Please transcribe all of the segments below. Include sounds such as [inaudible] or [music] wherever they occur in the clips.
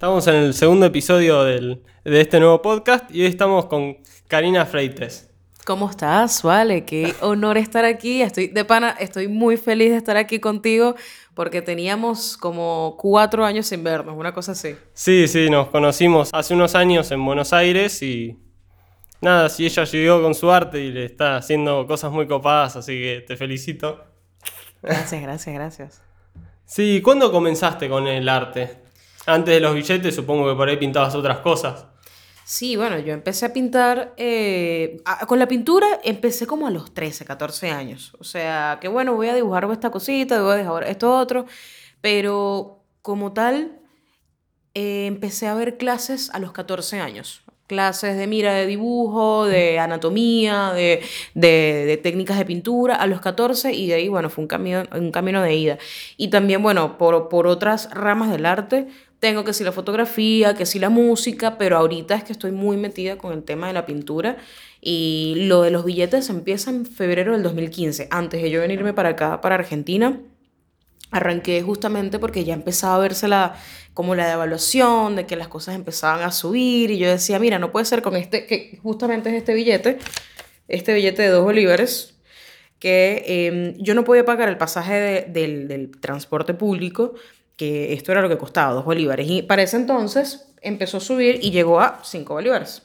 Estamos en el segundo episodio del- de este nuevo podcast y hoy estamos con Karina Freites. ¿Cómo estás, Vale? Qué [laughs] honor estar aquí. Estoy de pana, estoy muy feliz de estar aquí contigo porque teníamos como cuatro años sin vernos, una cosa así. Sí, sí, nos conocimos hace unos años en Buenos Aires y nada, sí, ella llegó con su arte y le está haciendo cosas muy copadas, así que te felicito. Gracias, gracias, gracias. Sí, ¿cuándo comenzaste con el arte? Antes de los billetes supongo que por ahí pintabas otras cosas. Sí, bueno, yo empecé a pintar, eh, a- con la pintura empecé como a los 13, 14 años. O sea, que bueno, voy a dibujar esta cosita, voy a dibujar esto otro, pero como tal, eh, empecé a ver clases a los 14 años. Clases de mira, de dibujo, de anatomía, de, de- de técnicas de pintura a los 14 y de ahí, bueno, fue un camino, un camino de ida. Y también, bueno, por, por otras ramas del arte, tengo que si la fotografía, que si la música, pero ahorita es que estoy muy metida con el tema de la pintura y lo de los billetes empieza en febrero del 2015, antes de yo venirme para acá, para Argentina. Arranqué justamente porque ya empezaba a verse la, como la devaluación, de que las cosas empezaban a subir y yo decía, mira, no puede ser con este, que justamente es este billete, este billete de dos bolívares, que eh, yo no podía pagar el pasaje de- del, del transporte público, que esto era lo que costaba, dos bolívares. Y para ese entonces empezó a subir y llegó a cinco bolívares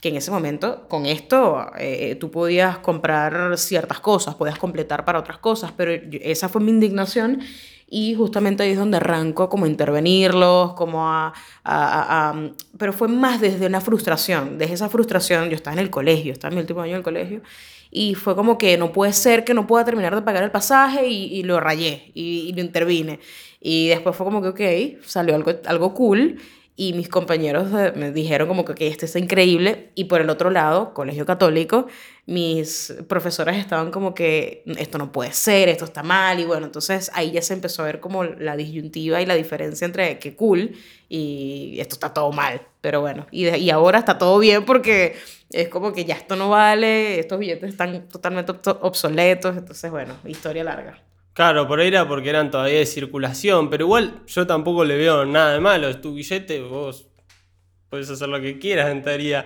que en ese momento con esto eh, tú podías comprar ciertas cosas, podías completar para otras cosas, pero esa fue mi indignación y justamente ahí es donde arranco como a intervenirlos, como a, a- a- a- Pero fue más desde una frustración, desde esa frustración, yo estaba en el colegio, estaba en mi último año del colegio, y fue como que no puede ser que no pueda terminar de pagar el pasaje y, y lo rayé y, y lo intervine. Y después fue como que, ok, salió algo, algo cool y mis compañeros eh, me dijeron como que ok, este está increíble. Y por el otro lado, colegio católico, mis profesoras estaban como que esto no puede ser, esto está mal. Y bueno, entonces ahí ya se empezó a ver como la disyuntiva y la diferencia entre que cool y esto está todo mal. Pero bueno, y, de- y ahora está todo bien porque es como que ya esto no vale, estos billetes están totalmente obso- obsoletos. Entonces, bueno, historia larga. Claro, por ahí era porque eran todavía de circulación, pero igual yo tampoco le veo nada de malo. Es tu billete, vos puedes hacer lo que quieras en teoría.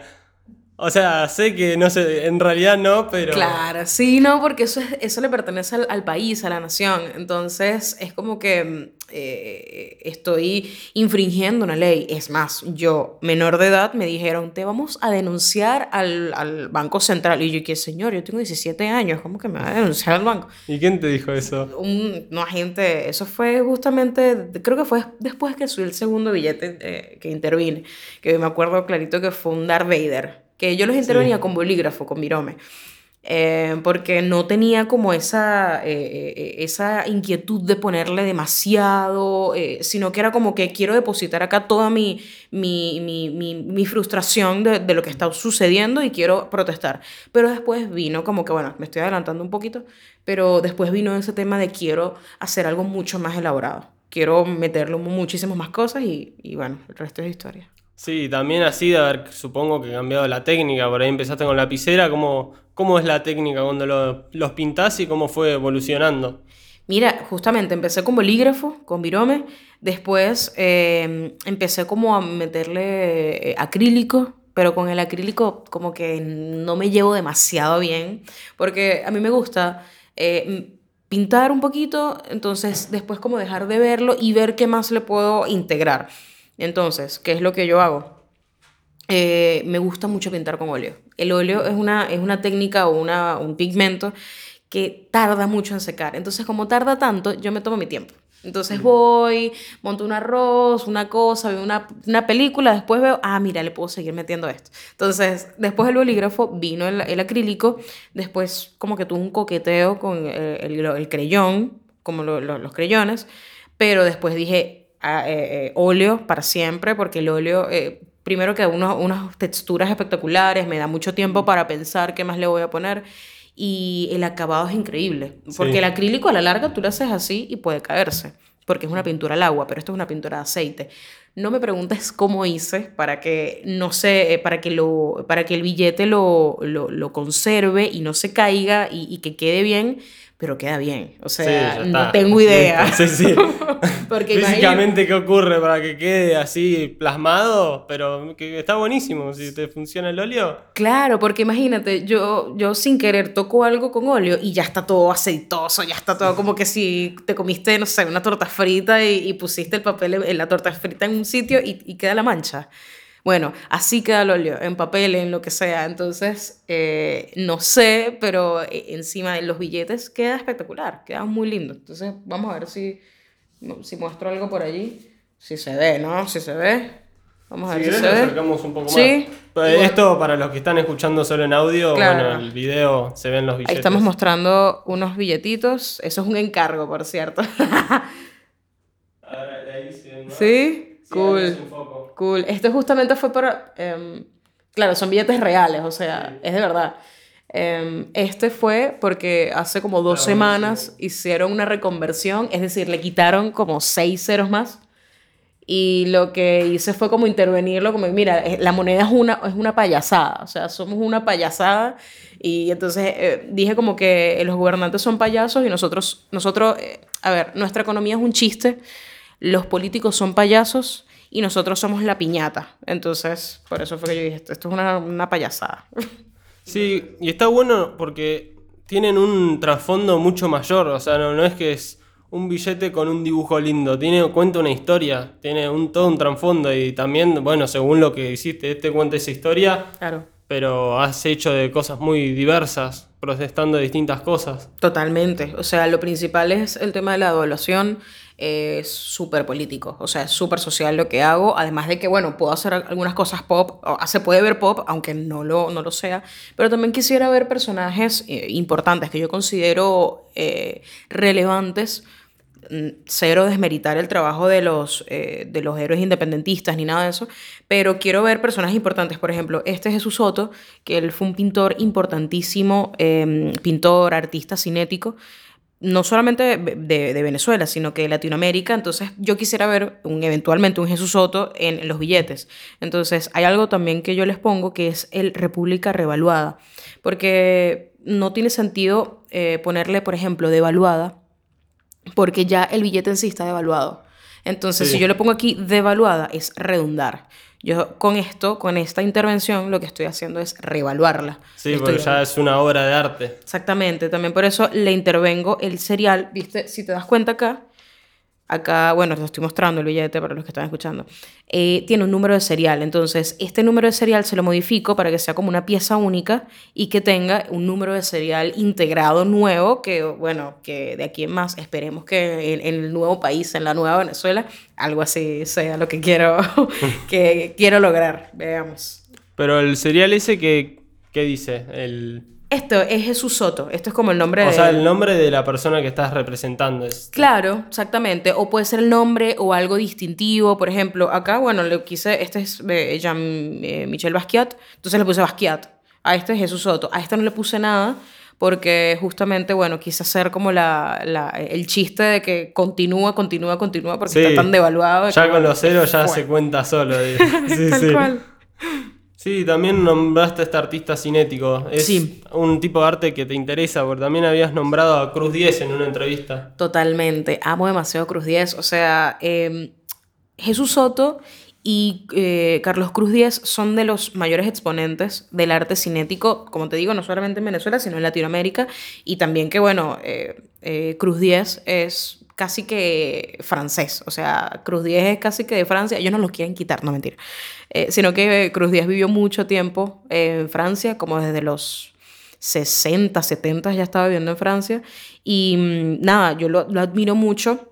O sea, sé que no sé, en realidad no, pero. Claro, sí, no, porque eso, es- eso le pertenece al, al país, a la nación. Entonces, es como que mm, eh, estoy infringiendo una ley. Es más, yo, menor de edad, me dijeron, te vamos a denunciar al, al Banco Central. Y yo, ¿qué señor? Yo tengo 17 años, ¿cómo que me va a denunciar al banco? ¿Y quién te dijo eso? Un no, agente, eso fue justamente, creo que fue después que subí el segundo billete eh, que intervine, que me acuerdo clarito que fue un Darth Vader, que yo los intervenía con bolígrafo, con virome, eh, porque no tenía como esa, eh, eh, esa inquietud de ponerle demasiado, eh, sino que era como que quiero depositar acá toda mi, mi, mi, mi, mi frustración de, de lo que está sucediendo y quiero protestar. Pero después vino como que, bueno, me estoy adelantando un poquito, pero después vino ese tema de quiero hacer algo mucho más elaborado. Quiero meterle muchísimas más cosas y, y bueno, el resto es historia. Sí, también así de haber, supongo que cambiado la técnica. Por ahí empezaste con lapicera. ¿Cómo, cómo es la técnica cuando lo- los pintás y cómo fue evolucionando? Mira, justamente empecé con bolígrafo, con virome, después eh, empecé como a meterle eh, acrílico, pero con el acrílico como que no me llevo demasiado bien, porque a mí me gusta eh, pintar un poquito, entonces después como dejar de verlo y ver qué más le puedo integrar. Entonces, ¿qué es lo que yo hago? Eh, me gusta mucho pintar con óleo. El óleo es una, es una técnica o una, un pigmento que tarda mucho en secar. Entonces, como tarda tanto, yo me tomo mi tiempo. Entonces voy, monto un arroz, una cosa, veo una, una película, después veo, ah, mira, le puedo seguir metiendo esto. Entonces, después del bolígrafo vino el, el acrílico, después como que tuve un coqueteo con el, el, el creyón, como lo- lo- los creyones, pero después dije, eh, eh, óleo para siempre, porque el óleo, eh, primero que unos, unas texturas espectaculares, me da mucho tiempo para pensar qué más le voy a poner. Y el acabado es increíble, porque Sí. el acrílico a la larga tú lo haces así y puede caerse, porque es una pintura al agua, pero esto es una pintura de aceite. No me preguntes cómo hice para que no sé, eh, para que lo, para que el billete lo, lo, lo conserve y no se caiga y, y que quede bien pero queda bien. O sea, no tengo idea. [laughs] Sí, sí. [laughs] Porque Físicamente, ¿qué ocurre para que quede así plasmado? Pero que está buenísimo si te funciona el óleo. Claro, porque imagínate, yo, yo sin querer toco algo con óleo y ya está todo aceitoso, ya está todo como que si te comiste, no sé, una torta frita y, pusiste el papel en la torta frita en un sitio y, y queda la mancha. Bueno, así queda el óleo, en papel, en lo que sea. Entonces, eh, no sé, pero eh, encima de los billetes queda espectacular, queda muy lindo. Entonces, vamos a ver si, si muestro algo por allí. Si se ve, ¿no? Si se ve. Vamos a ver si, se ve. acercamos un poco sí, más. Esto para los que están escuchando solo en audio, bueno, el video se ven los billetes. Ahí estamos mostrando unos billetitos. Eso es un encargo, por cierto. [laughs] Ahora, ahí se ¿Sí? cool. Cool. Esto justamente fue por... Em, claro, son billetes reales, o sea, es de verdad. Em, este fue porque hace como dos semanas hicieron una reconversión, es decir, le quitaron como seis ceros más. Y lo que hice fue como intervenirlo, como, mira, eh, la moneda es una, es una payasada, o sea, somos una payasada. Y entonces eh, dije como que los gobernantes son payasos y nosotros, nosotros, eh, a ver, nuestra economía es un chiste, los políticos son payasos y nosotros somos la piñata. Entonces, por eso fue que yo dije, esto, es una, una payasada. [laughs] Sí, y está bueno porque tienen un trasfondo mucho mayor, o sea, no, no es que es un billete con un dibujo lindo, tiene cuenta una historia, tiene un todo un trasfondo y también, bueno, según lo que hiciste, este cuenta esa historia. Claro. Pero has hecho de cosas muy diversas, protestando distintas cosas. Totalmente. O sea, lo principal es el tema de la devaluación, es súper político, o sea, es súper social lo que hago, además de que, bueno, puedo hacer algunas cosas pop, se puede ver pop, aunque no lo, no lo sea, pero también quisiera ver personajes eh, importantes que yo considero eh, relevantes, mm, cero desmeritar el trabajo de los, eh, de los héroes independentistas ni nada de eso, pero quiero ver personajes importantes, por ejemplo, este Jesús Soto, que él fue un pintor importantísimo, em, pintor, artista cinético, no solamente de, Venezuela, sino que de Latinoamérica. Entonces, yo quisiera ver un, eventualmente un Jesús Soto en, los billetes. Entonces, hay algo también que yo les pongo que es el República Revaluada. Porque no tiene sentido eh, ponerle, por ejemplo, devaluada, porque ya el billete en sí está devaluado. Entonces, si yo le pongo aquí devaluada, es redundar. Yo con esto, con esta intervención, lo que estoy haciendo es reevaluarla. Sí, porque ya es una obra de arte. Exactamente, también por eso le intervengo el serial, ¿viste? Si te das cuenta acá, Acá, bueno, te estoy mostrando el billete para los que están escuchando. Eh, tiene un número de serial. Entonces, este número de serial se lo modifico para que sea como una pieza única y que tenga un número de serial integrado nuevo, que, bueno, que de aquí en más esperemos que en, el nuevo país, en la nueva Venezuela, algo así sea lo que quiero, [laughs] que quiero lograr. Veamos. Pero el serial ese que, ¿qué dice? El... Esto es Jesús Soto, esto es como el nombre de... O sea, el nombre de la persona que estás representando. Es... Claro, exactamente. O puede ser el nombre o algo distintivo. Por ejemplo, acá, bueno, le quise, este es eh, Jean eh, Michel Basquiat, entonces le puse Basquiat. A este es Jesús Soto. A este no le puse nada porque justamente, bueno, quise hacer como la, la, el chiste de que continúa, continúa, continúa, porque está tan devaluado. Ya con los ceros ya se cuenta solo. [laughs] Sí, Tal cual. Sí, también nombraste a este artista cinético. Es un tipo de arte que te interesa, porque también habías nombrado a Cruz 10 en una entrevista. Totalmente, amo demasiado Cruz 10. O sea, em, Jesús Soto y eh, Carlos Cruz 10 son de los mayores exponentes del arte cinético, como te digo, no solamente en Venezuela, sino en Latinoamérica. Y también que, bueno, eh, eh, Cruz 10 es casi que francés, o sea, Cruz 10 es casi que de Francia, ellos no lo quieren quitar, no mentira, eh, sino que Cruz 10 vivió mucho tiempo en Francia, como desde los 60, 70 ya estaba viviendo en Francia, y mm, nada, yo lo admiro mucho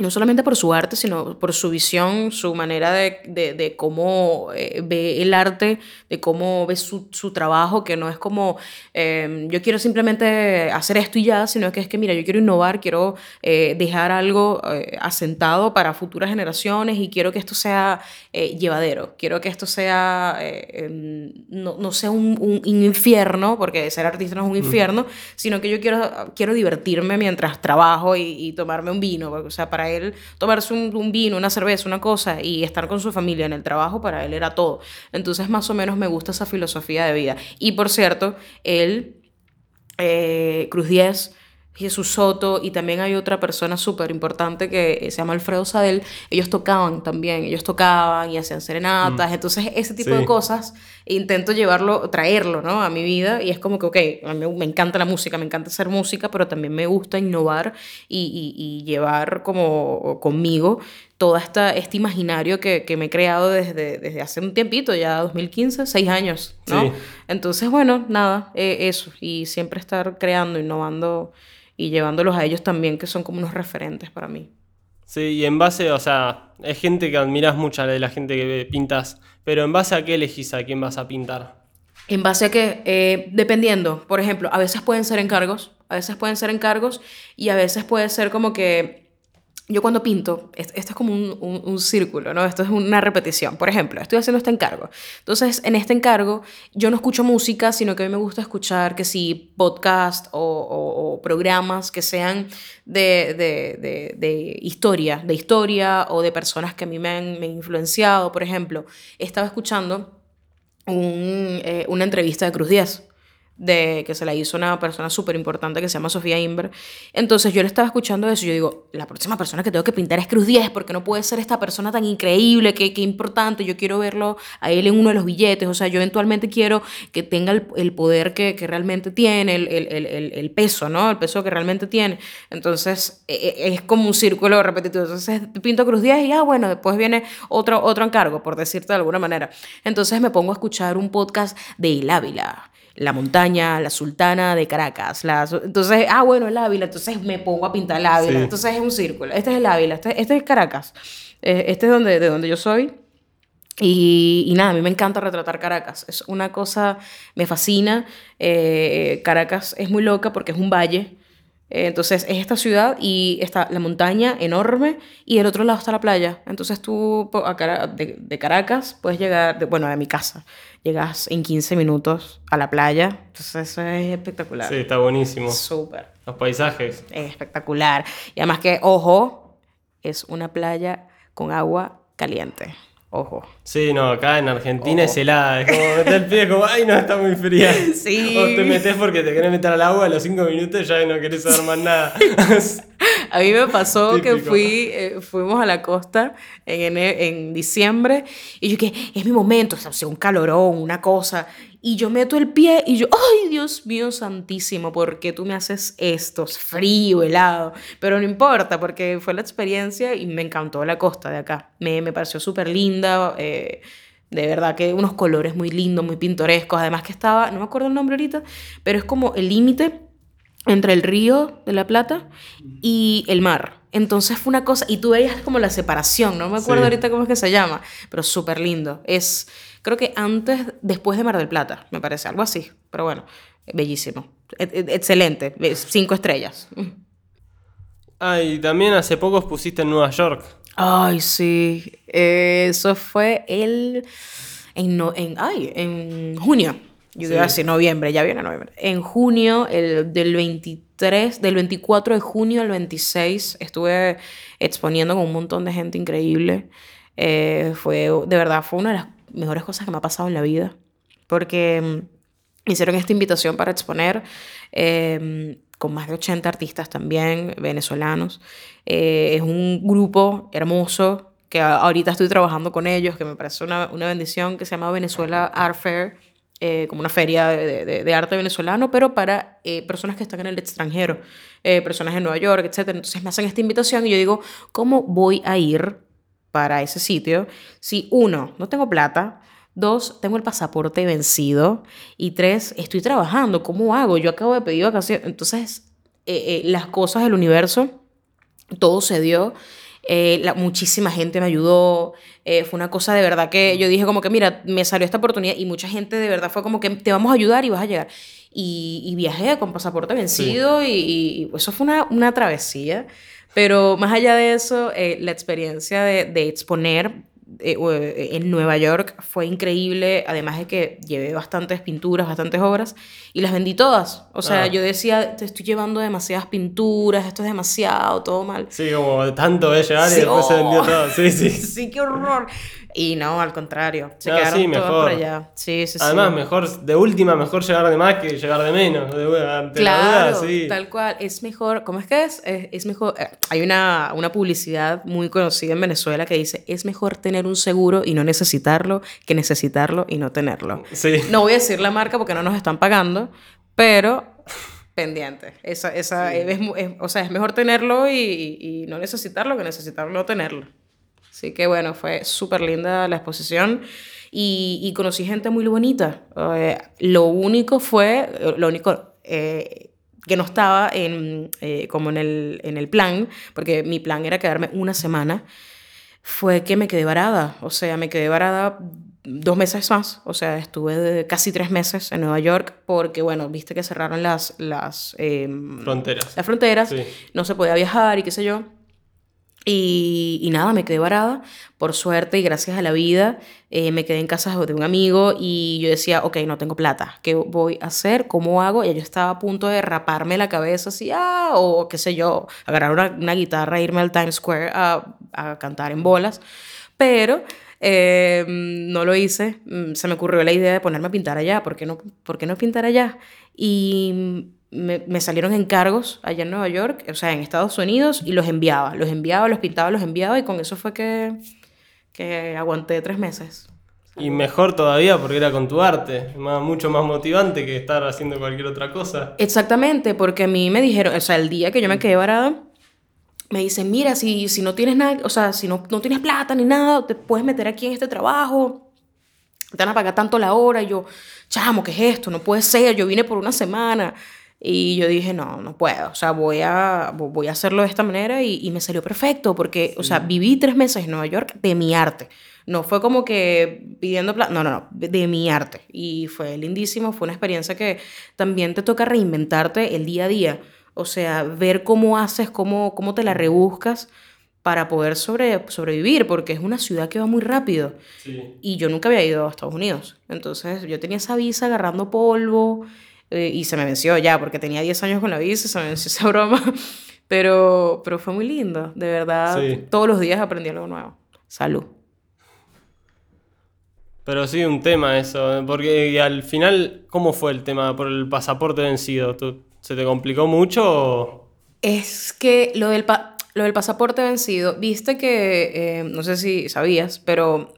no solamente por su arte, sino por su visión, su manera de, de, cómo eh, ve el arte, de cómo ve su, su trabajo, que no es como em, yo quiero simplemente hacer esto y ya, sino que es que, mira, yo quiero innovar, quiero eh, dejar algo eh, asentado para futuras generaciones y quiero que esto sea llevadero, quiero que esto sea, em, no, no, sea un, un, infierno, porque ser artista no es un infierno, sino que yo quiero, quiero divertirme mientras trabajo y, y tomarme un vino, o sea, para él tomarse un, vino, una cerveza, una cosa y estar con su familia en el trabajo, para él era todo. Entonces más o menos me gusta esa filosofía de vida. Y por cierto, él, eh, Cruz Díaz, Jesús Soto y también hay otra persona súper importante que se llama Alfredo Sadel, ellos tocaban también, ellos tocaban y hacían serenatas, entonces ese tipo de cosas intento llevarlo, traerlo ¿no? a mi vida. Y es como que, ok, a mí me encanta la música, me encanta hacer música, pero también me gusta innovar y, y- y llevar como conmigo todo esta, este imaginario que, que me he creado desde, desde hace un tiempito, ya 2015, seis años, ¿no? Sí. Entonces, bueno, nada, eh, eso, y siempre estar creando, innovando y llevándolos a ellos también, que son como unos referentes para mí. Sí, y en base, o sea, es gente que admiras mucho, la de la gente que pintas, pero en base a qué elegís a quién vas a pintar. En base a que, eh, dependiendo, por ejemplo, a veces pueden ser encargos, a veces pueden ser encargos y a veces puede ser como que yo cuando pinto, es- esto es como un, un- círculo, ¿no? Esto es una repetición. Por ejemplo, estoy haciendo este encargo. Entonces, en este encargo, yo no escucho música, sino que a mí me gusta escuchar que sí, podcast o, programas que sean de, de- de- de historia, de historia o de personas que a mí me han, me han influenciado. Por ejemplo, estaba escuchando un, eh, una entrevista de Cruz Díaz, de, que se la hizo una persona súper importante que se llama Sofía Inver. Entonces yo le estaba escuchando eso y yo digo, la próxima persona que tengo que pintar es Cruz Díaz, porque no puede ser esta persona tan increíble, que, que importante, yo quiero verlo a él en uno de los billetes, o sea, yo eventualmente quiero que tenga el, el poder que, que realmente tiene, el, el, el, peso, ¿no? El peso que realmente tiene. Entonces e- e- es como un círculo repetitivo. Entonces pinto Cruz Díaz y, ah, bueno, después viene otro, otro encargo, por decirte de alguna manera. Entonces me pongo a escuchar un podcast de El Ávila la montaña, la sultana de Caracas. La, entonces, ah, bueno, el Ávila, entonces me pongo a pintar el Ávila. Sí. Entonces es un círculo. Este es el Ávila, este, este es Caracas. Eh, Este es donde, de donde yo soy. Y, y nada, a mí me encanta retratar Caracas. Es una cosa, me fascina. Eh, Caracas es muy loca porque es un valle. Eh, entonces es esta ciudad y está la montaña enorme y del otro lado está la playa. Entonces tú de, de Caracas puedes llegar, de- bueno, de mi casa, llegas en 15 minutos a la playa. Entonces eso es espectacular. Sí, está buenísimo. Súper. Los paisajes. Es espectacular. Y además que, ojo, es una playa con agua caliente. Ojo. Sí, no, acá en Argentina Ojo. es helada. Es como meter el pie, como, ay, no, está muy fría. [laughs] Sí. O te metes porque te querés meter al agua a los cinco minutos ya no querés saber más nada. [laughs] A mí me pasó que fui, eh, fuimos a la costa en, en diciembre y yo que es mi momento, o sea, un calorón, una cosa, y yo meto el pie y yo, ay Dios mío santísimo, ¿por qué tú me haces esto? Es frío, helado, pero no importa porque fue la experiencia y me encantó la costa de acá, me, me pareció súper linda. eh, de verdad que unos colores muy lindos, muy pintorescos. Además que estaba, no me acuerdo el nombre ahorita, pero es como el límite entre el río de la Plata y el mar. Entonces fue una cosa, y tú veías como la separación, no me acuerdo Sí. ahorita cómo es que se llama, pero súper lindo. Es, creo que antes, después de Mar del Plata, me parece, algo así, pero bueno, bellísimo. E- e- Excelente, eh, cinco estrellas. Ah, y también hace poco pusiste en Nueva York. Ay, sí, eso fue el, en, no- en, ay, en junio. Yo Sí. iba a decir noviembre, ya viene noviembre. En junio, el, del 23, del 24 de junio al 26, estuve exponiendo con un montón de gente increíble. Eh, fue, de verdad, fue una de las mejores cosas que me ha pasado en la vida. Porque mm, hicieron esta invitación para exponer eh, con más de 80 artistas también, venezolanos. Eh, es un grupo hermoso que a- ahorita estoy trabajando con ellos, que me parece una, una bendición, que se llama Venezuela Art Fair, eh, como una feria de, arte venezolano, pero para eh, personas que están en el extranjero, eh, personas en Nueva York, etc. Entonces me hacen esta invitación y yo digo, ¿cómo voy a ir para ese sitio si uno, no tengo plata, dos, tengo el pasaporte vencido y tres, estoy trabajando, ¿cómo hago? Yo acabo de pedir vacaciones. Entonces, eh, las cosas del universo, todo se dio. Eh, la- muchísima gente me ayudó. eh, fue una cosa de verdad que yo dije como que, mira, me salió esta oportunidad y mucha gente de verdad fue como que te vamos a ayudar y vas a llegar. Y, y viajé con pasaporte vencido y, y eso fue una, una travesía. Pero más allá de eso, eh, la experiencia de, de exponer en Nueva York fue increíble, además de que llevé bastantes pinturas, bastantes obras, y las vendí todas. O sea, Ah. yo decía, te estoy llevando demasiadas pinturas, esto es demasiado, todo mal. Sí, como tanto de llegar y después se vendió oh. todo. Sí, sí. [laughs] Sí, qué horror. Y no, al contrario, se No, quedaron sí, todas mejor. por allá. Sí, sí, sí. Además, mejor, de última, mejor llegar de más que llegar de menos. De, la Claro, sí. tal cual. Es mejor, ¿cómo es que es? Es, es mejor, eh, hay una, una publicidad muy conocida en Venezuela que dice, es mejor tener un seguro y no necesitarlo que necesitarlo y no tenerlo. Sí. No voy a decir la marca porque no nos están pagando, pero pendiente. Esa, esa, es mu- es- o sea, es mejor tenerlo y, y no necesitarlo que necesitarlo y no tenerlo. Así que bueno, fue súper linda la exposición y, y conocí gente muy bonita. Eh, lo único fue, lo único eh, que no estaba en, eh, como en el, en el plan, porque mi plan era quedarme una semana, fue que me quedé varada. O sea, me quedé varada dos meses más. O sea, estuve de casi tres meses en Nueva York porque, bueno, viste que cerraron las, las, em, Fronteras. las fronteras, Sí. no se podía viajar y qué sé yo. Y, y nada, me quedé varada. Por suerte y gracias a la vida, eh, me quedé en casa de un amigo y yo decía, ok, no tengo plata. ¿Qué voy a hacer? ¿Cómo hago? Y yo estaba a punto de raparme la cabeza así, ah, o qué sé yo, agarrar una, una guitarra e irme al Times Square a, a cantar en bolas. Pero eh, no lo hice. Mm, Se me ocurrió la idea de ponerme a pintar allá. ¿Por qué no, por qué no pintar allá? Y me, me salieron encargos allá en Nueva York, o sea, en Estados Unidos, y los enviaba. Los enviaba, los pintaba, los enviaba, y con eso fue que, que aguanté tres meses. Y mejor todavía porque era con tu arte. Más, mucho más motivante que estar haciendo cualquier otra cosa. Exactamente, porque a mí me dijeron, o sea, el día que yo me quedé varada, me dicen, mira, si, si no tienes nada, o sea, si no, no tienes plata ni nada, te puedes meter aquí en este trabajo, te van a pagar tanto la hora. Y yo, chamo, ¿qué es esto? No puede ser, yo vine por una semana. Y yo dije, no, no puedo, o sea, voy a, voy a hacerlo de esta manera y, y me salió perfecto, porque, o sea, viví tres meses en Nueva York de mi arte. No fue como que pidiendo plata, no, no, no, de, de mi arte. Y fue lindísimo, fue una experiencia que también te toca reinventarte el día a día. O sea, ver cómo haces, cómo, cómo te la rebuscas para poder sobre, sobrevivir, porque es una ciudad que va muy rápido. Sí. Y yo nunca había ido a Estados Unidos. Entonces yo tenía esa visa agarrando polvo eh, y se me venció ya, porque tenía 10 años con la visa, se me venció esa [laughs] broma. Pero, pero fue muy lindo, de verdad. Sí. Todos los días aprendí algo nuevo. Salud. Pero sí, un tema eso. ¿eh? Porque al final, ¿cómo fue el tema por el pasaporte vencido? ¿Tú- ¿Se te complicó mucho o- Es que lo del, pa- lo del pasaporte vencido, viste que, eh, no sé si sabías, pero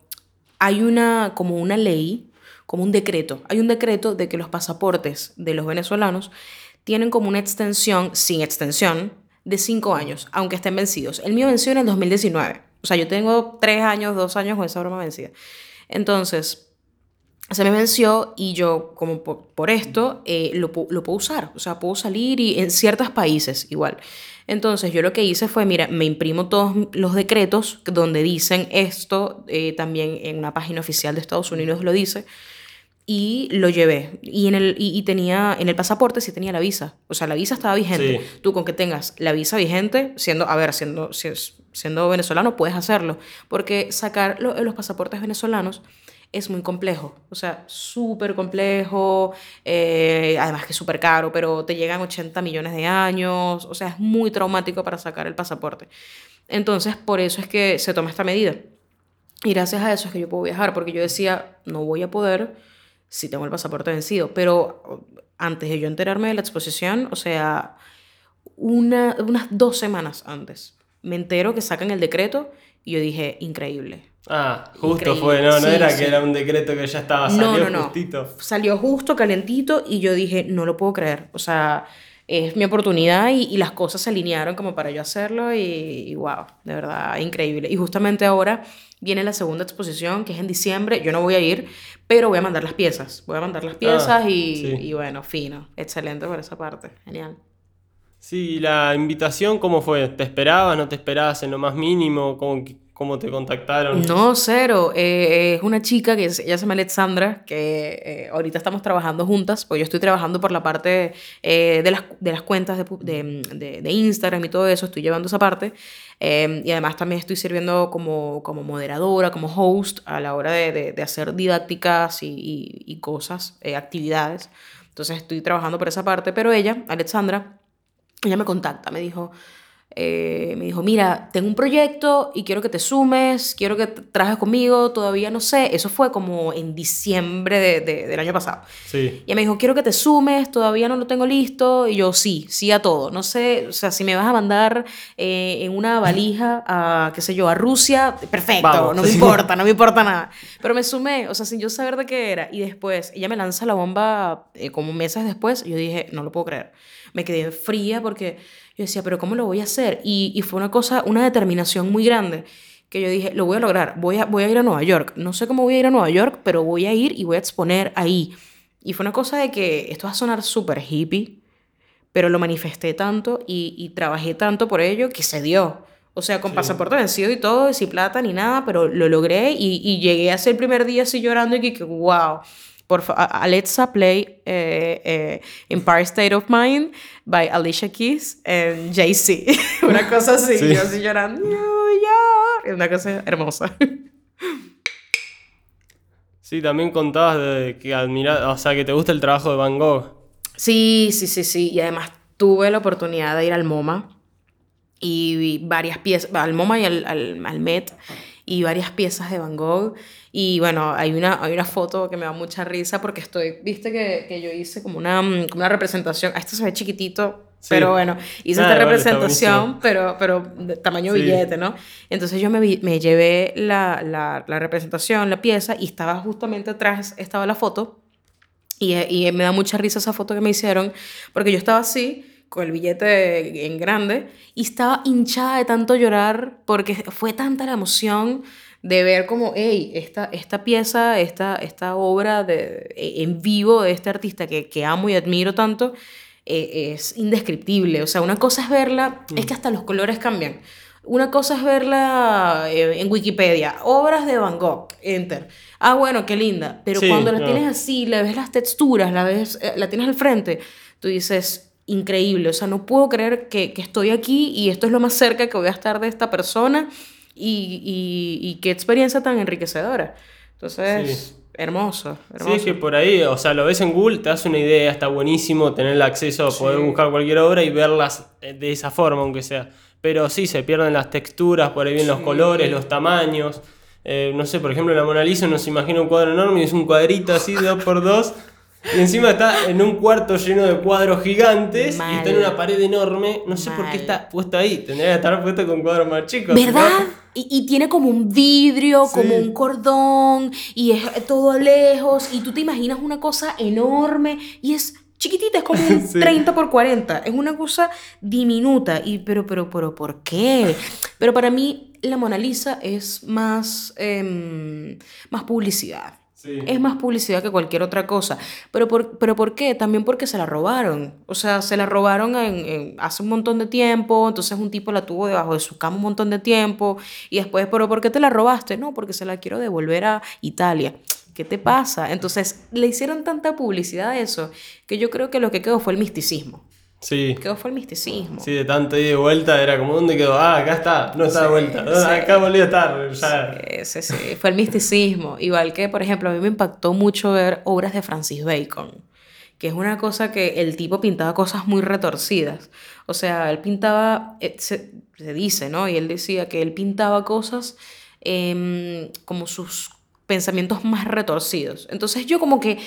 hay una, como una ley, como un decreto. Hay un decreto de que los pasaportes de los venezolanos tienen como una extensión, sin extensión, de cinco años, aunque estén vencidos. El mío venció en el 2019. O sea, yo tengo tres años, dos años con esa broma vencida. Entonces, se me venció y yo, como por, esto, eh, lo puedo usar. O sea, puedo salir y en ciertos países igual. Entonces, yo lo que hice fue, mira, me imprimo todos los decretos donde dicen esto, eh, también en una página oficial de Estados Unidos lo dice, y lo llevé. Y, en el, y, y tenía, en el pasaporte sí tenía la visa. O sea, la visa estaba vigente. Sí. Tú con que tengas la visa vigente, siendo, a ver, siendo, si es- siendo venezolano, puedes hacerlo. Porque sacar lo- los pasaportes venezolanos es muy complejo. O sea, súper complejo. eh, además que es súper caro, pero te llegan 80 millones de años. O sea, es muy traumático para sacar el pasaporte. Entonces, por eso es que se toma esta medida. Y gracias a eso es que yo puedo viajar, porque yo decía, no voy a poder si tengo el pasaporte vencido. Pero antes de yo enterarme de la exposición, o sea, una, unas dos semanas antes, me entero que sacan el decreto y yo dije, increíble. Ah, justo Increíble. fue, no, no Sí, era sí. que era un decreto que ya estaba, No, salió no, no. justito. Salió justo, calentito, y yo dije, no lo puedo creer. O sea, es mi oportunidad y, y las cosas se alinearon como para yo hacerlo y, y wow, de verdad, increíble. Y justamente ahora viene la segunda exposición, que es en diciembre. Yo no voy a ir, pero voy a mandar las piezas. Voy a mandar las piezas y, sí. y bueno, fino. Excelente por esa parte. Genial. Sí, la invitación, ¿cómo fue? ¿Te esperabas, no te esperabas en lo más mínimo? ¿Cómo, cómo te contactaron? No, cero. Eh, es una chica que se- ella se llama Alexandra, que eh, ahorita estamos trabajando juntas, pues yo estoy trabajando por la parte eh, de, las, de las cuentas de, de- de Instagram y todo eso, estoy llevando esa parte. Em, y además también estoy sirviendo como, como moderadora, como host a la hora de, de, de hacer didácticas y, y, y cosas, eh, actividades. Entonces estoy trabajando por esa parte, pero ella, Alexandra, ella me contacta, me dijo, eh, me dijo, mira, tengo un proyecto y quiero que te sumes, quiero que trabajes conmigo, todavía no sé. Eso fue como en diciembre de, de, del año pasado. Sí. Y me dijo, quiero que te sumes, todavía no lo tengo listo. Y yo, sí, sí a todo. No sé, o sea, si me vas a mandar eh, en una [laughs] valija a, qué sé yo, a Rusia, perfecto, Vamos. no me [laughs] importa, no me importa nada. Pero me sumé, o sea, sin yo saber de qué era. Y después, ella me lanza la bomba eh, como meses después. Y yo dije, no lo puedo creer. Me quedé fría porque yo decía, pero ¿cómo lo voy a hacer? Y, y fue una cosa, una determinación muy grande que yo dije, lo voy a lograr, voy a, voy a ir a Nueva York. No sé cómo voy a ir a Nueva York, pero voy a ir y voy a exponer ahí. Y fue una cosa de que esto va a sonar súper hippie, pero lo manifesté tanto y, y, trabajé tanto por ello que se dio. O sea, con Sí. pasaporte vencido y todo, y sin plata ni nada, pero lo logré y, y llegué a ser el primer día así llorando y que, que wow. Por Alexa, play eh, eh, Empire State of Mind by Alicia Keys and Jay-Z. [laughs] una cosa así, Sí. yo así llorando. New York. Una cosa hermosa. [laughs] Sí, también contabas de que admira, o sea, que te gusta el trabajo de Van Gogh. Sí, sí, sí, sí. Y además tuve la oportunidad de ir al MoMA y vi varias piezas, al MoMA y al, al, al Met y varias piezas de Van Gogh. Y bueno, hay una, hay una foto que me da mucha risa porque estoy, viste que, que yo hice como una, mm, como una representación, ah, esto se ve chiquitito, Sí. pero bueno, hice Ah, esta está representación, pero, pero de tamaño Sí. billete, ¿no? Entonces yo me, vi- me llevé la, la, la representación, la pieza, y estaba justamente atrás, estaba la foto, y, y me da mucha risa esa foto que me hicieron, porque yo estaba así, con el billete en grande, y estaba hinchada de tanto llorar, porque fue tanta la emoción de ver como, hey, esta, esta pieza, esta, esta obra de, en vivo de este artista que, que amo y admiro tanto, eh, es indescriptible. O sea, una cosa es verla, es que hasta los colores cambian. Una cosa es verla eh, en Wikipedia, obras de Van Gogh, enter. Ah, bueno, qué linda. Pero Sí, cuando la no. tienes así, le ves las texturas, la ves, eh, la tienes al frente, tú dices, increíble. O sea, no puedo creer que, que estoy aquí y esto es lo más cerca que voy a estar de esta persona y, y, y qué experiencia tan enriquecedora. Entonces, hermoso, Sí, hermoso. es que por ahí, o sea, lo ves en Google, te das una idea, está buenísimo tener el acceso a poder buscar cualquier obra y verlas eh, de esa forma, aunque sea. Pero sí, se pierden las texturas, por ahí bien los colores, los tamaños. Eh, no sé, por ejemplo, la Mona Lisa uno se imagina un cuadro enorme y es un cuadrito así, dos por dos. Y encima está en un cuarto lleno de cuadros gigantes y está en una pared enorme. No sé por qué está puesto ahí. Tendría que estar puesto con cuadros más chicos. ¿Verdad? ¿no? Y, y tiene como un vidrio, Sí. como un cordón, y es todo lejos, y tú te imaginas una cosa enorme, y es chiquitita, es como un [laughs] Sí. 30 por 40, es una cosa diminuta, y pero, pero, pero, ¿por qué? Pero para mí la Mona Lisa es más, em, más publicidad. Es más publicidad que cualquier otra cosa. ¿Pero por, pero ¿por qué? También porque se la robaron. O sea, se la robaron en, en- hace un montón de tiempo, entonces un tipo la tuvo debajo de su cama un montón de tiempo, y después, ¿pero por qué te la robaste? No, porque se la quiero devolver a Italia. ¿Qué te pasa? Entonces, le hicieron tanta publicidad a eso, que yo creo que lo que quedó fue el misticismo. Sí. Quedó fue el misticismo. Sí, de tanto ida y de vuelta era como, ¿dónde quedó? Ah, acá está, no está de vuelta. sí. Acá volvió a estar. Ya. Sí, sí, sí, fue el misticismo. Igual que, por ejemplo, a mí me impactó mucho ver obras de Francis Bacon, que es una cosa que el tipo pintaba cosas muy retorcidas. O sea, él pintaba, eh, se, se dice, ¿no? Y él decía que él pintaba cosas em, como sus pensamientos más retorcidos. Entonces yo como que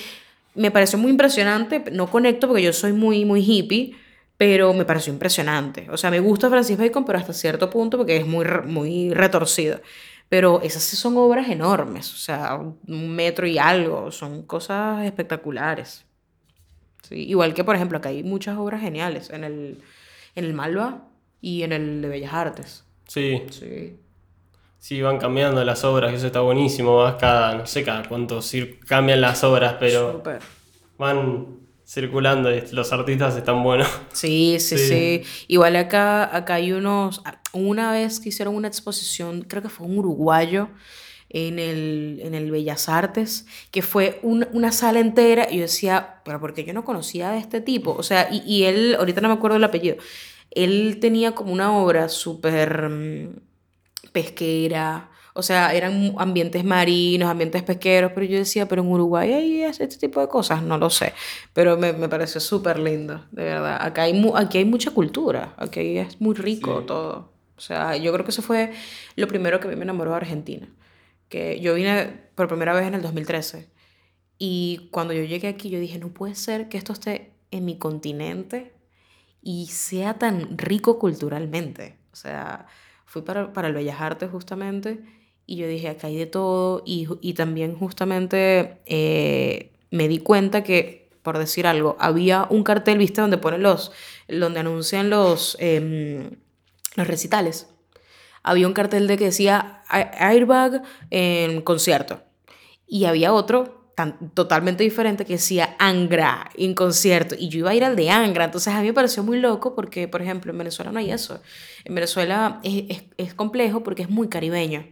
me pareció muy impresionante, no conecto porque yo soy muy, muy hippie, pero me pareció impresionante. O sea, me gusta Francis Bacon, pero hasta cierto punto porque es muy, muy retorcido. Pero esas sí son obras enormes, o sea, un metro y algo, son cosas espectaculares. Sí, igual que, por ejemplo, acá hay muchas obras geniales en el, en el Malva y en el de Bellas Artes. Sí, Sí. sí, van cambiando las obras, eso está buenísimo. Vas cada, no sé cada cuánto cambian las obras, pero Súper. van circulando y los artistas están buenos. [laughs] Sí, sí, Sí. sí, Igual acá, acá hay unos. Una vez que hicieron una exposición, creo que fue un uruguayo en el, en el Bellas Artes, que fue un- una sala entera. Y yo decía, pero porque yo no conocía de este tipo. O sea, y, y él, ahorita no me acuerdo el apellido. él tenía como una obra súper mm, pesquera, o sea, eran ambientes marinos, ambientes pesqueros, pero yo decía, pero en Uruguay hay este tipo de cosas, no lo sé, pero me, me pareció súper lindo, de verdad. Acá hay, mu- aquí hay mucha cultura, aquí es muy rico Sí. todo. O sea, yo creo que eso fue lo primero que a mí me enamoró de Argentina, que yo vine por primera vez en el 2013 y cuando yo llegué aquí yo dije, no puede ser que esto esté en mi continente y sea tan rico culturalmente. O sea, fui para, para el Bellas Artes justamente y yo dije, acá hay de todo y, y también justamente eh, me di cuenta que, por decir algo, había un cartel, viste, donde ponen los, donde anuncian los, em, los recitales. Había un cartel de que decía "A- Airbag en concierto. Y había otro tan, totalmente diferente que decía Angra en concierto. Y yo iba a ir al de Angra. Entonces a mí me pareció muy loco porque, por ejemplo, en Venezuela no hay eso. En Venezuela es, es, es complejo porque es muy caribeño.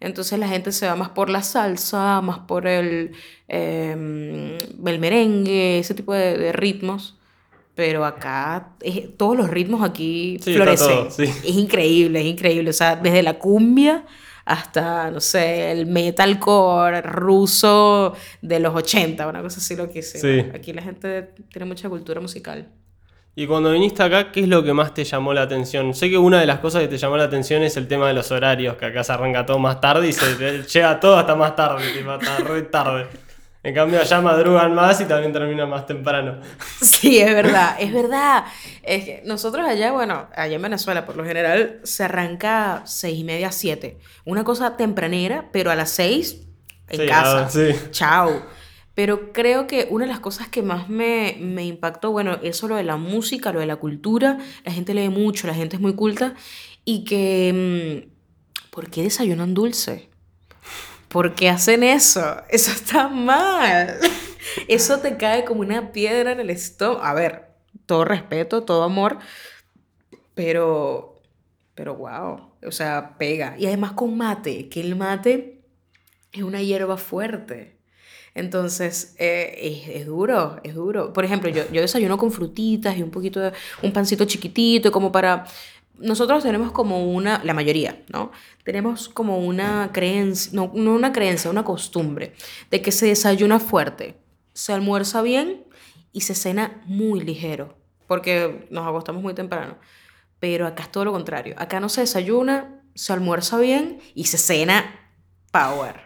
Entonces la gente se va más por la salsa, más por el, eh, el merengue, ese tipo de, de ritmos. Pero acá, todos los ritmos aquí Sí, florecen. todo, sí. Es increíble, es increíble. O sea, desde la cumbia hasta, no sé, el metalcore ruso de los 80, una cosa así loquísima. Sí. Aquí la gente tiene mucha cultura musical. Y cuando viniste acá, ¿qué es lo que más te llamó la atención? Sé que una de las cosas que te llamó la atención es el tema de los horarios, que acá se arranca todo más tarde y se [laughs] llega todo hasta más tarde, tipo, hasta re tarde. En cambio, allá madrugan más y también terminan más temprano. [laughs] Sí, es verdad, es verdad. Es que nosotros allá, bueno, allá en Venezuela por lo general se arranca seis y media, siete. Una cosa tempranera, pero a las seis en Sí, casa. ah, sí. Chao. Pero creo que una de las cosas que más me, me impactó, bueno, eso lo de la música, lo de la cultura, la gente lee mucho, la gente es muy culta, y que, mm, ¿por qué desayunan dulce? ¿Por qué hacen eso? Eso está mal. [laughs] Eso te cae como una piedra en el estómago. A ver, todo respeto, todo amor, pero, pero wow, o sea, pega. Y además con mate, que el mate es una hierba fuerte. Entonces, eh, es, es duro, es duro. Por ejemplo, yo, yo desayuno con frutitas y un poquito de, un pancito chiquitito, como para... Nosotros tenemos como una, la mayoría, ¿no? Tenemos como una creencia, no, no una creencia, una costumbre de que se desayuna fuerte, se almuerza bien y se cena muy ligero, porque nos acostamos muy temprano. Pero acá es todo lo contrario. Acá no se desayuna, se almuerza bien y se cena power.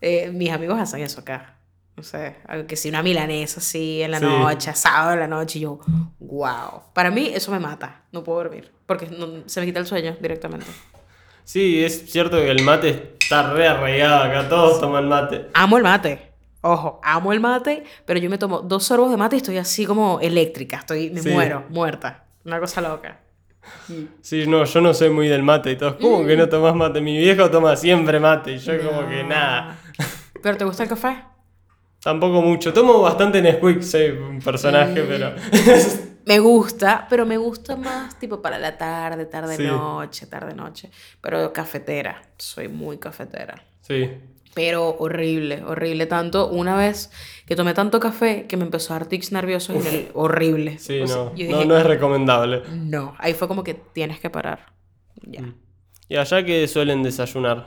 Eh, mis amigos hacen eso acá. No sé, algo que si una milanesa así en la Sí. noche, sábado en la noche, y yo, wow. Para mí eso me mata, no puedo dormir, porque no- se me quita el sueño directamente. Sí, es cierto que el mate está re arraigado acá, todos toman mate. Amo el mate, ojo, amo el mate, pero yo me tomo dos sorbos de mate y estoy así como eléctrica, estoy, me Sí. muero, muerta. Una cosa loca. [laughs] Sí, no, yo no soy muy del mate y todos, ¿cómo que no tomas mate? Mi viejo toma siempre mate y yo como que No. nada. [laughs] ¿Pero te gusta el café? Tampoco mucho. Tomo bastante Nesquik, soy un personaje, Mm. pero... [laughs] Me gusta, pero me gusta más tipo para la tarde, tarde, Sí. noche, tarde, noche. Pero cafetera, soy muy cafetera. sí. Pero horrible, horrible. Tanto una vez que tomé tanto café que me empezó a dar tics nerviosos y el- horrible. Sí, O sea, no, no, no es recomendable. no. Ahí fue como que tienes que parar. Ya. Mm. ¿Y allá que suelen desayunar?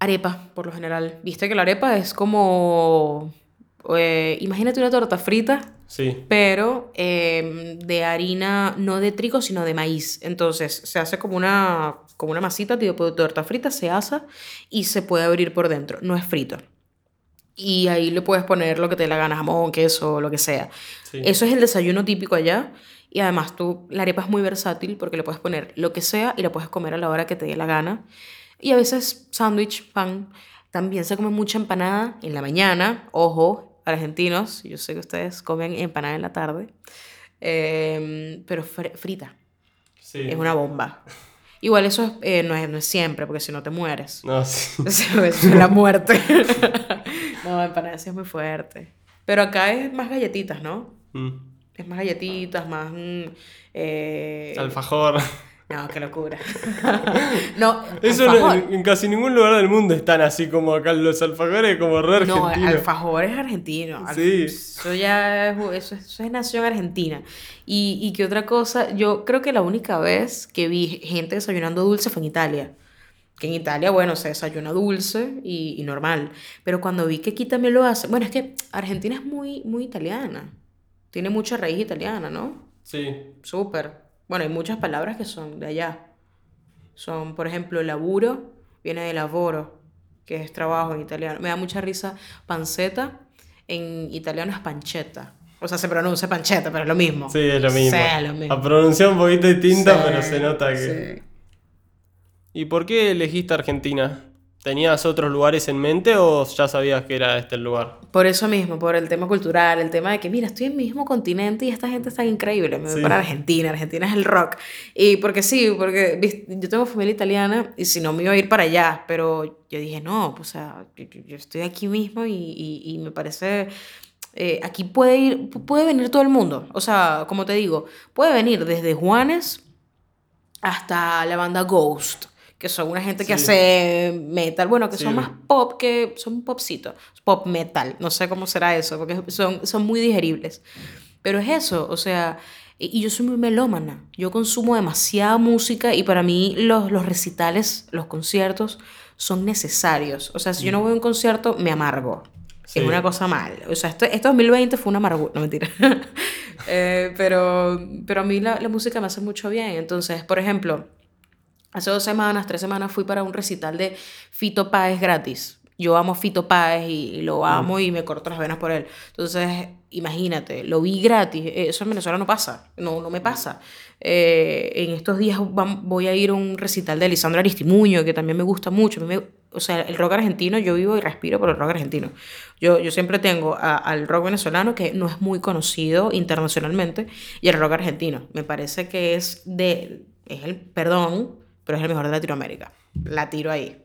Arepa, por lo general. Viste que la arepa es como. eh, imagínate una torta frita, Sí, pero em, de harina, no de trigo, sino de maíz. Entonces se hace como una, como una masita tipo de torta frita, se asa y se puede abrir por dentro. No es frito. Y ahí le puedes poner lo que te dé la gana, jamón, queso, lo que sea. sí. Eso es el desayuno típico allá. Y además tú, la arepa es muy versátil porque le puedes poner lo que sea y la puedes comer a la hora que te dé la gana. Y a veces sándwich, pan. También se come mucha empanada en la mañana. Ojo, argentinos, yo sé que ustedes comen empanada en la tarde. Em, pero fr- frita. sí. Es una bomba. Igual eso es, eh, no, es, no es siempre, porque si no te mueres. No, sí. [laughs] Eso es la muerte. [laughs] no, empanada sí es muy fuerte. Pero acá es más galletitas, ¿no? Mm. Es más galletitas, más... mm, eh, Alfajor. No, [laughs] qué locura. [laughs] no, Eso no- en, casi ningún lugar del mundo están así como acá los alfajores, como re No, argentinos. alfajor es argentino. Sí. Eso ya es, eso, es- eso es nación argentina. Y, y que otra cosa, yo creo que la única vez que vi gente desayunando dulce fue en Italia. Que en Italia, bueno, se desayuna dulce y, y normal. Pero cuando vi que aquí también lo hace, bueno, es que Argentina es muy, muy italiana. Tiene mucha raíz italiana, ¿no? Sí. Súper. Bueno, hay muchas palabras que son de allá. Son, por ejemplo, laburo, viene de lavoro, que es trabajo en italiano. Me da mucha risa panceta, en italiano es pancetta. O sea, se pronuncia pancetta, pero es lo mismo. Sí, es lo mismo. Sí, lo mismo. A pronunciar un poquito distinta, Sí, pero se nota que. sí. ¿Y por qué elegiste Argentina? ¿Tenías otros lugares en mente o ya sabías que era este el lugar? Por eso mismo, por el tema cultural, el tema de que, mira, estoy en el mismo continente y esta gente está increíble. Me voy Sí. para Argentina, Argentina es el rock. Y porque sí, porque viste, yo tengo familia italiana y si no me iba a ir para allá, pero yo dije, no, pues, o sea, yo, yo- yo estoy aquí mismo y, y- y me parece... eh, aquí puede ir, puede venir todo el mundo. O sea, como te digo, puede venir desde Juanes hasta la banda Ghost, que son una gente que Sí. hace metal, bueno, que Sí. son más pop que son popcito, pop metal, no sé cómo será eso, porque son, son muy digeribles. Pero es eso, o sea, y, y yo soy muy melómana, yo consumo demasiada música y para mí los, los recitales, los conciertos son necesarios. O sea, si yo no voy a un concierto, me amargo. Sí. Es una cosa mal. O sea, este, este 2020 fue una amargura. No, mentira. [laughs] Eh, pero, pero a mí la, la música me hace mucho bien. Entonces, por ejemplo, hace dos semanas, tres semanas fui para un recital de Fito Páez gratis. Yo amo a Fito Páez y, y lo amo y me corto las venas por él. Entonces, imagínate, lo vi gratis. Eh, Eso en Venezuela no pasa. No, no me pasa. Eh, en estos días voy a ir a un recital de Lisandro Aristimuño, que también me gusta mucho. Me- o sea, el rock argentino, yo vivo y respiro por el rock argentino. Yo, yo siempre tengo a- al rock venezolano, que no es muy conocido internacionalmente, y el rock argentino. Me parece que es de. Es el. Perdón, pero es el mejor de Latinoamérica. La tiro ahí.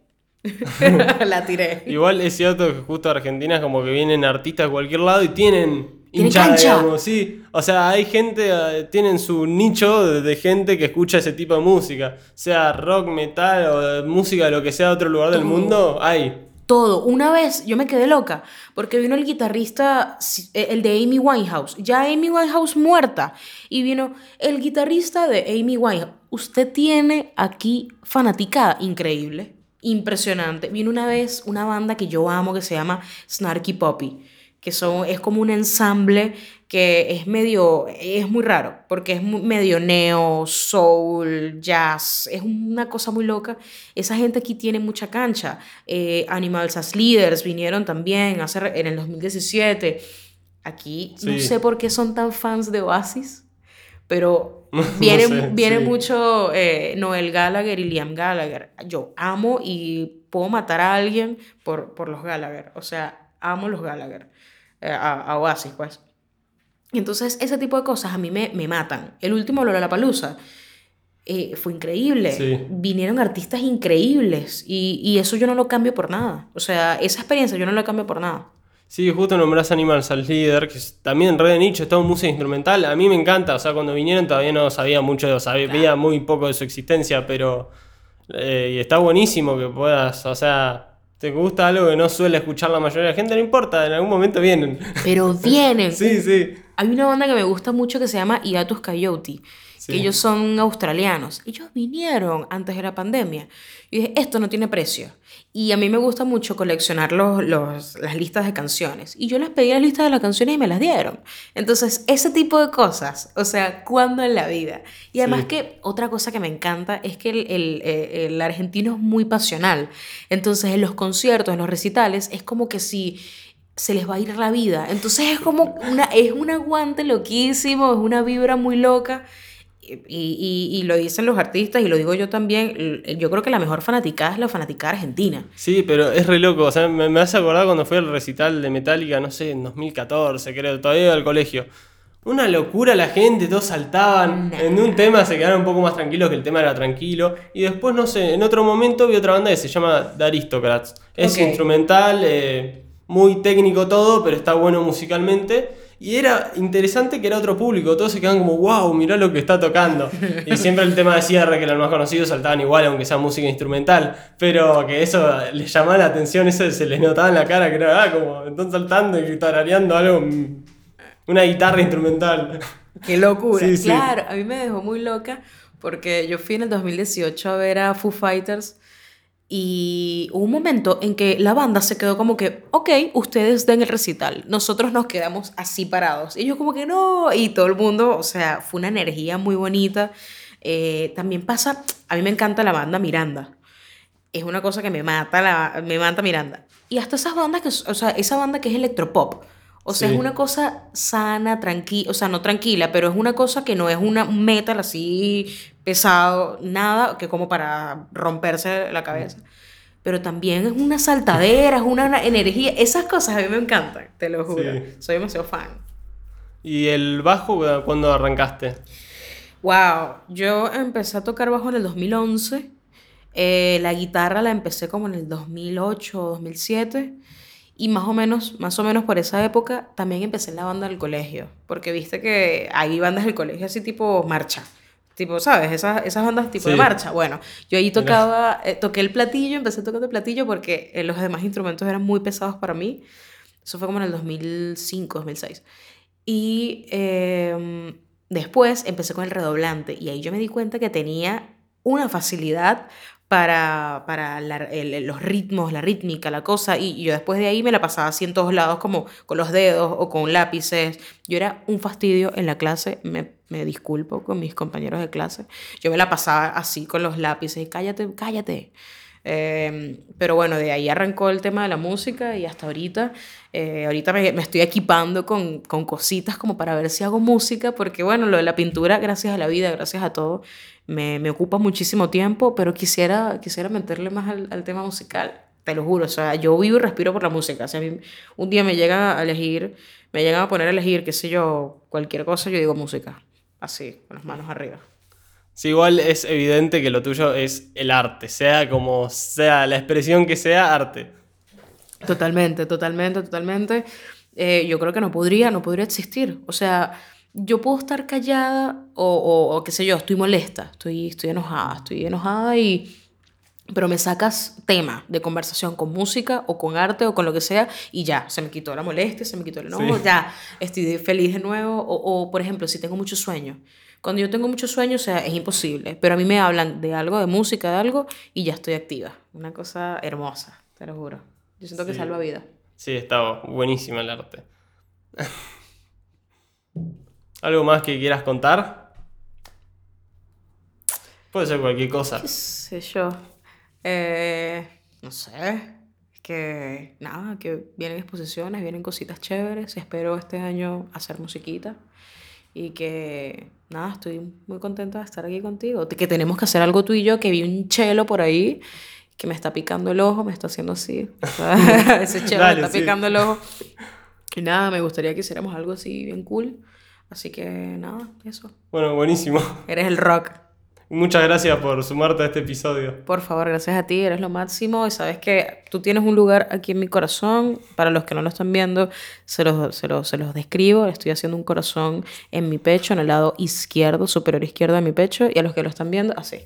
[laughs] la tiré. Igual es cierto que justo Argentina es como que vienen artistas de cualquier lado y tienen hinchada, digamos, sí. O sea, hay gente, eh, tienen su nicho de, gente que escucha ese tipo de música. Sea rock, metal o de música de lo que sea de otro lugar del mundo, hay. Todo. Una vez yo me quedé loca porque vino el guitarrista, eh, el de Amy Winehouse, ya Amy Winehouse muerta, y vino el guitarrista de Amy Winehouse. Usted tiene aquí fanaticada increíble, impresionante. Vino una vez una banda que yo amo que se llama Snarky Poppy, que son, es como un ensamble que es medio, es muy raro, porque es medio neo, soul, jazz, es una cosa muy loca. Esa gente aquí tiene mucha cancha. Eh, Animals as Leaders vinieron también hace, en el 2017. Aquí no Sí. sé por qué son tan fans de Oasis, pero [laughs] No viene, sé, viene sí. mucho eh, Noel Gallagher y Liam Gallagher. Yo amo y puedo matar a alguien por, por los Gallagher. O sea, amo los Gallagher. Eh, a, a Oasis, pues. Y entonces ese tipo de cosas a mí me, me matan. El último Lollapalooza eh, fue increíble. Sí. Vinieron artistas increíbles y, y eso yo no lo cambio por nada. O sea, esa experiencia yo no la cambio por nada. Sí, justo nombrás Animals al líder, que es también re de nicho, es todo música instrumental. A mí me encanta, o sea, cuando vinieron todavía no sabía mucho, sabía muy poco de su existencia, pero. eh, y está buenísimo que puedas, o sea, te gusta algo que no suele escuchar la mayoría de la gente, no importa, en algún momento vienen. Pero vienen. [laughs] sí, sí. Hay una banda que me gusta mucho que se llama Iatus Coyote, Sí. que ellos son australianos. Ellos vinieron antes de la pandemia. Y dije, esto no tiene precio. Y a mí me gusta mucho coleccionar los, los- las listas de canciones. Y yo les pedí las listas de las canciones y me las dieron. Entonces, ese tipo de cosas, o sea, ¿cuándo en la vida? Y además Sí. que otra cosa que me encanta es que el, el, eh, el argentino es muy pasional. Entonces, en los conciertos, en los recitales, es como que si se les va a ir la vida. Entonces es como una, es un aguante loquísimo, es una vibra muy loca. Y, y- y lo dicen los artistas y lo digo yo también. Yo creo que la mejor fanaticada es la fanaticada argentina. Sí, pero es re loco, o sea, me, me hace acordar cuando fui al recital de Metallica, no sé, en 2014, creo, todavía iba al colegio. Una locura la gente, todos saltaban. Nah. En un tema se quedaron un poco más tranquilos, que el tema era tranquilo. Y después, no sé, en otro momento vi otra banda que se llama The Aristocrats. Es instrumental, eh, muy técnico todo, pero está bueno musicalmente. Y era interesante que era otro público, todos se quedaban como, wow, mirá lo que está tocando. [laughs] Y siempre el tema de cierre, que los más conocidos saltaban igual, aunque sea música instrumental, pero que eso les llamaba la atención, eso se les notaba en la cara, que era ah, como, están saltando y tarareando algo, mm, una guitarra instrumental. Qué locura. Sí, sí. Claro, a mí me dejó muy loca porque yo fui en el 2018 a ver a Foo Fighters y hubo un momento en que la banda se quedó como que, ok, ustedes den el recital, nosotros nos quedamos así parados. Y yo como que no, y todo el mundo, o sea, fue una energía muy bonita. Eh, también pasa, a mí me encanta la banda Miranda. Es una cosa que me mata, la, me mata Miranda. Y hasta esas bandas que, o sea, esa banda que es electropop. O sea, Sí. es una cosa sana, tranquila, o sea, no tranquila, pero es una cosa que no es una un metal así pesado, nada que como para romperse la cabeza. Pero también es una saltadera, es una, una energía. Esas cosas a mí me encantan, te lo juro. Sí. Soy demasiado fan. ¿Y el bajo cuándo arrancaste? Wow, yo empecé a tocar bajo en el 2011. eh, la guitarra la empecé como en el 2008 o 2007. Y más o menos, más o menos por esa época también empecé en la banda del colegio. Porque viste que hay bandas del colegio así tipo marcha. Tipo, ¿sabes? Esas, esas bandas tipo de Sí. marcha. Bueno, yo ahí tocaba, eh, toqué el platillo, empecé tocando el platillo porque eh, los demás instrumentos eran muy pesados para mí. Eso fue como en el 2005, 2006. Y em, después empecé con el redoblante y ahí yo me di cuenta que tenía una facilidad para, para la- el- los ritmos, la rítmica, la cosa. Y yo después de ahí me la pasaba así en todos lados, como con los dedos o con lápices. Yo era un fastidio en la clase, me, me disculpo con mis compañeros de clase. Yo me la pasaba así con los lápices, cállate, cállate. Eh, pero bueno, de ahí arrancó el tema de la música y hasta ahorita, eh, ahorita me, me estoy equipando con, con cositas como para ver si hago música, porque bueno, lo de la pintura, gracias a la vida, gracias a todo, me, me ocupa muchísimo tiempo, pero quisiera, quisiera meterle más al, al tema musical, te lo juro, o sea, yo vivo y respiro por la música, o sea, a mí un día me llega a elegir, me llegan a poner a elegir, qué sé yo, cualquier cosa, yo digo música, así, con las manos arriba. Sí, igual es evidente que lo tuyo es el arte, sea como sea, la expresión que sea, arte. Totalmente, totalmente, totalmente. Eh, yo creo que no podría, no podría existir. O sea, yo puedo estar callada o, o, o qué sé yo, estoy molesta, estoy, estoy enojada, estoy enojada y... Pero me sacas tema de conversación con música o con arte o con lo que sea y ya, se me quitó la molestia, se me quitó el enojo, Sí. ya, estoy feliz de nuevo. O, o, por ejemplo, si tengo mucho sueño. Cuando yo tengo mucho sueño, o sea, es imposible. Pero a mí me hablan de algo, de música, de algo, y ya estoy activa. Una cosa hermosa, te lo juro. Yo siento que Sí. salva vida. Sí, está buenísimo el arte. [laughs] ¿Algo más que quieras contar? Puede ser cualquier cosa. ¿Qué sé yo? Eh, no sé. Es que nada, que vienen exposiciones, vienen cositas chéveres. Espero este año hacer musiquita. Y que nada, estoy muy contenta de estar aquí contigo. Que tenemos que hacer algo tú y yo, que vi un chelo por ahí que me está picando el ojo, me está haciendo así. [laughs] Ese chelo Dale, me está sí. picando el ojo. Y nada, me gustaría que hiciéramos algo así bien cool. Así que nada, eso. Bueno, buenísimo. Eres el rock. Muchas gracias por sumarte a este episodio. Por favor, gracias a ti, eres lo máximo y sabes que tú tienes un lugar aquí en mi corazón. Para los que no lo están viendo, se los, se los, se los describo. Estoy haciendo un corazón en mi pecho, en el lado izquierdo, superior izquierdo de mi pecho. Y a los que lo están viendo, así.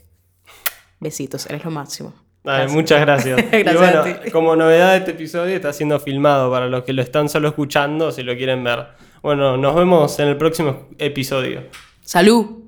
Besitos, eres lo máximo. Gracias. muchas gracias. [laughs] y Gracias bueno, a ti. como novedad de este episodio está siendo filmado para los que lo están solo escuchando, si lo quieren ver. Bueno, nos vemos en el próximo episodio. ¡Salud!